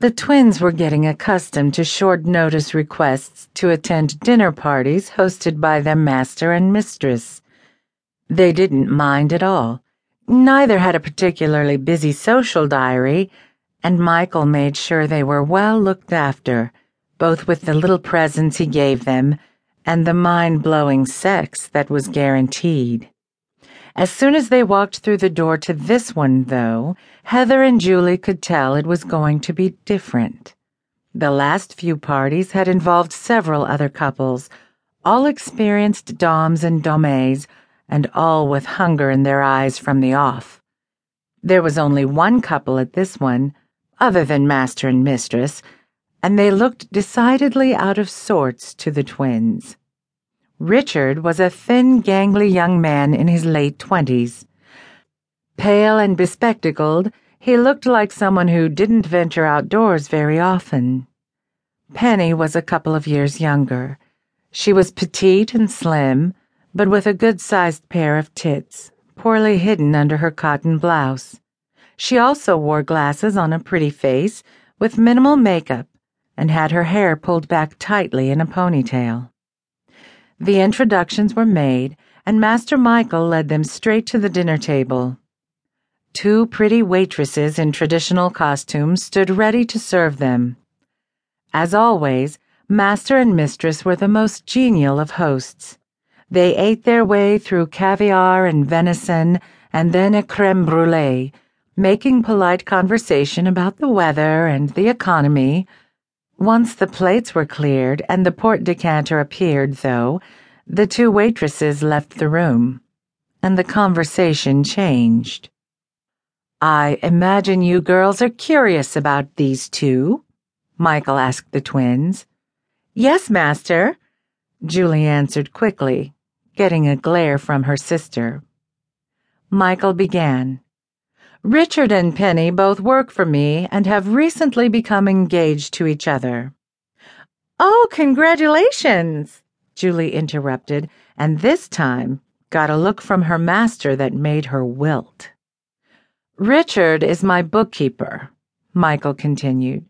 The twins were getting accustomed to short notice requests to attend dinner parties hosted by their master and mistress. They didn't mind at all. Neither had a particularly busy social diary, and Michael made sure they were well looked after, both with the little presents he gave them and the mind blowing sex that was guaranteed. As soon as they walked through the door to this one, though, Heather and Julie could tell it was going to be different. The last few parties had involved several other couples, all experienced doms and dommes, and all with hunger in their eyes from the off. There was only one couple at this one, other than master and mistress, and they looked decidedly out of sorts to the twins. Richard was a thin, gangly young man in his late twenties. Pale and bespectacled, he looked like someone who didn't venture outdoors very often. Penny was a couple of years younger. She was petite and slim, but with a good sized pair of tits, poorly hidden under her cotton blouse. She also wore glasses on a pretty face, with minimal makeup, and had her hair pulled back tightly in a ponytail. The introductions were made, and Master Michael led them straight to the dinner table. Two pretty waitresses in traditional costumes stood ready to serve them. As always, Master and Mistress were the most genial of hosts. They ate their way through caviar and venison and then a creme brulee, making polite conversation about the weather and the economy once the plates were cleared and the port decanter appeared, though, the two waitresses left the room, and the conversation changed. I imagine you girls are curious about these two, Michael asked the twins. Yes, master, Julie answered quickly, getting a glare from her sister. Michael began. Richard and Penny both work for me and have recently become engaged to each other. Oh, congratulations! Julie interrupted, and this time got a look from her master that made her wilt. Richard is my bookkeeper, Michael continued.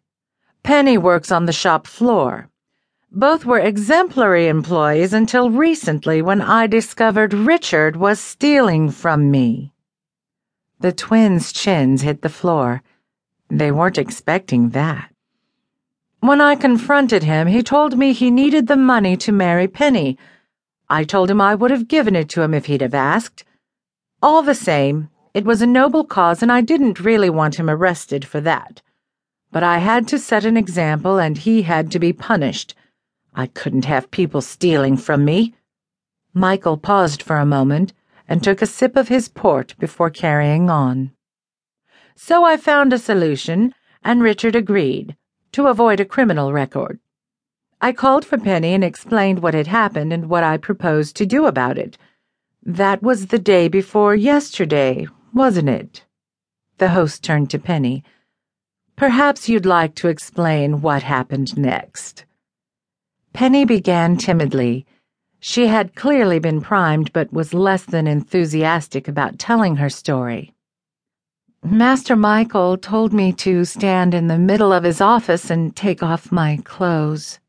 Penny works on the shop floor. Both were exemplary employees until recently when I discovered Richard was stealing from me. The twins' chins hit the floor. They weren't expecting that. When I confronted him, he told me he needed the money to marry Penny. I told him I would have given it to him if he'd have asked. All the same, it was a noble cause and I didn't really want him arrested for that. But I had to set an example and he had to be punished. I couldn't have people stealing from me. Michael paused for a moment and took a sip of his port before carrying on. So I found a solution, and Richard agreed, to avoid a criminal record. I called for Penny and explained what had happened and what I proposed to do about it. That was the day before yesterday, wasn't it? The host turned to Penny. Perhaps you'd like to explain what happened next. Penny began timidly she had clearly been primed, but was less than enthusiastic about telling her story. Master Michael told me to stand in the middle of his office and take off my clothes.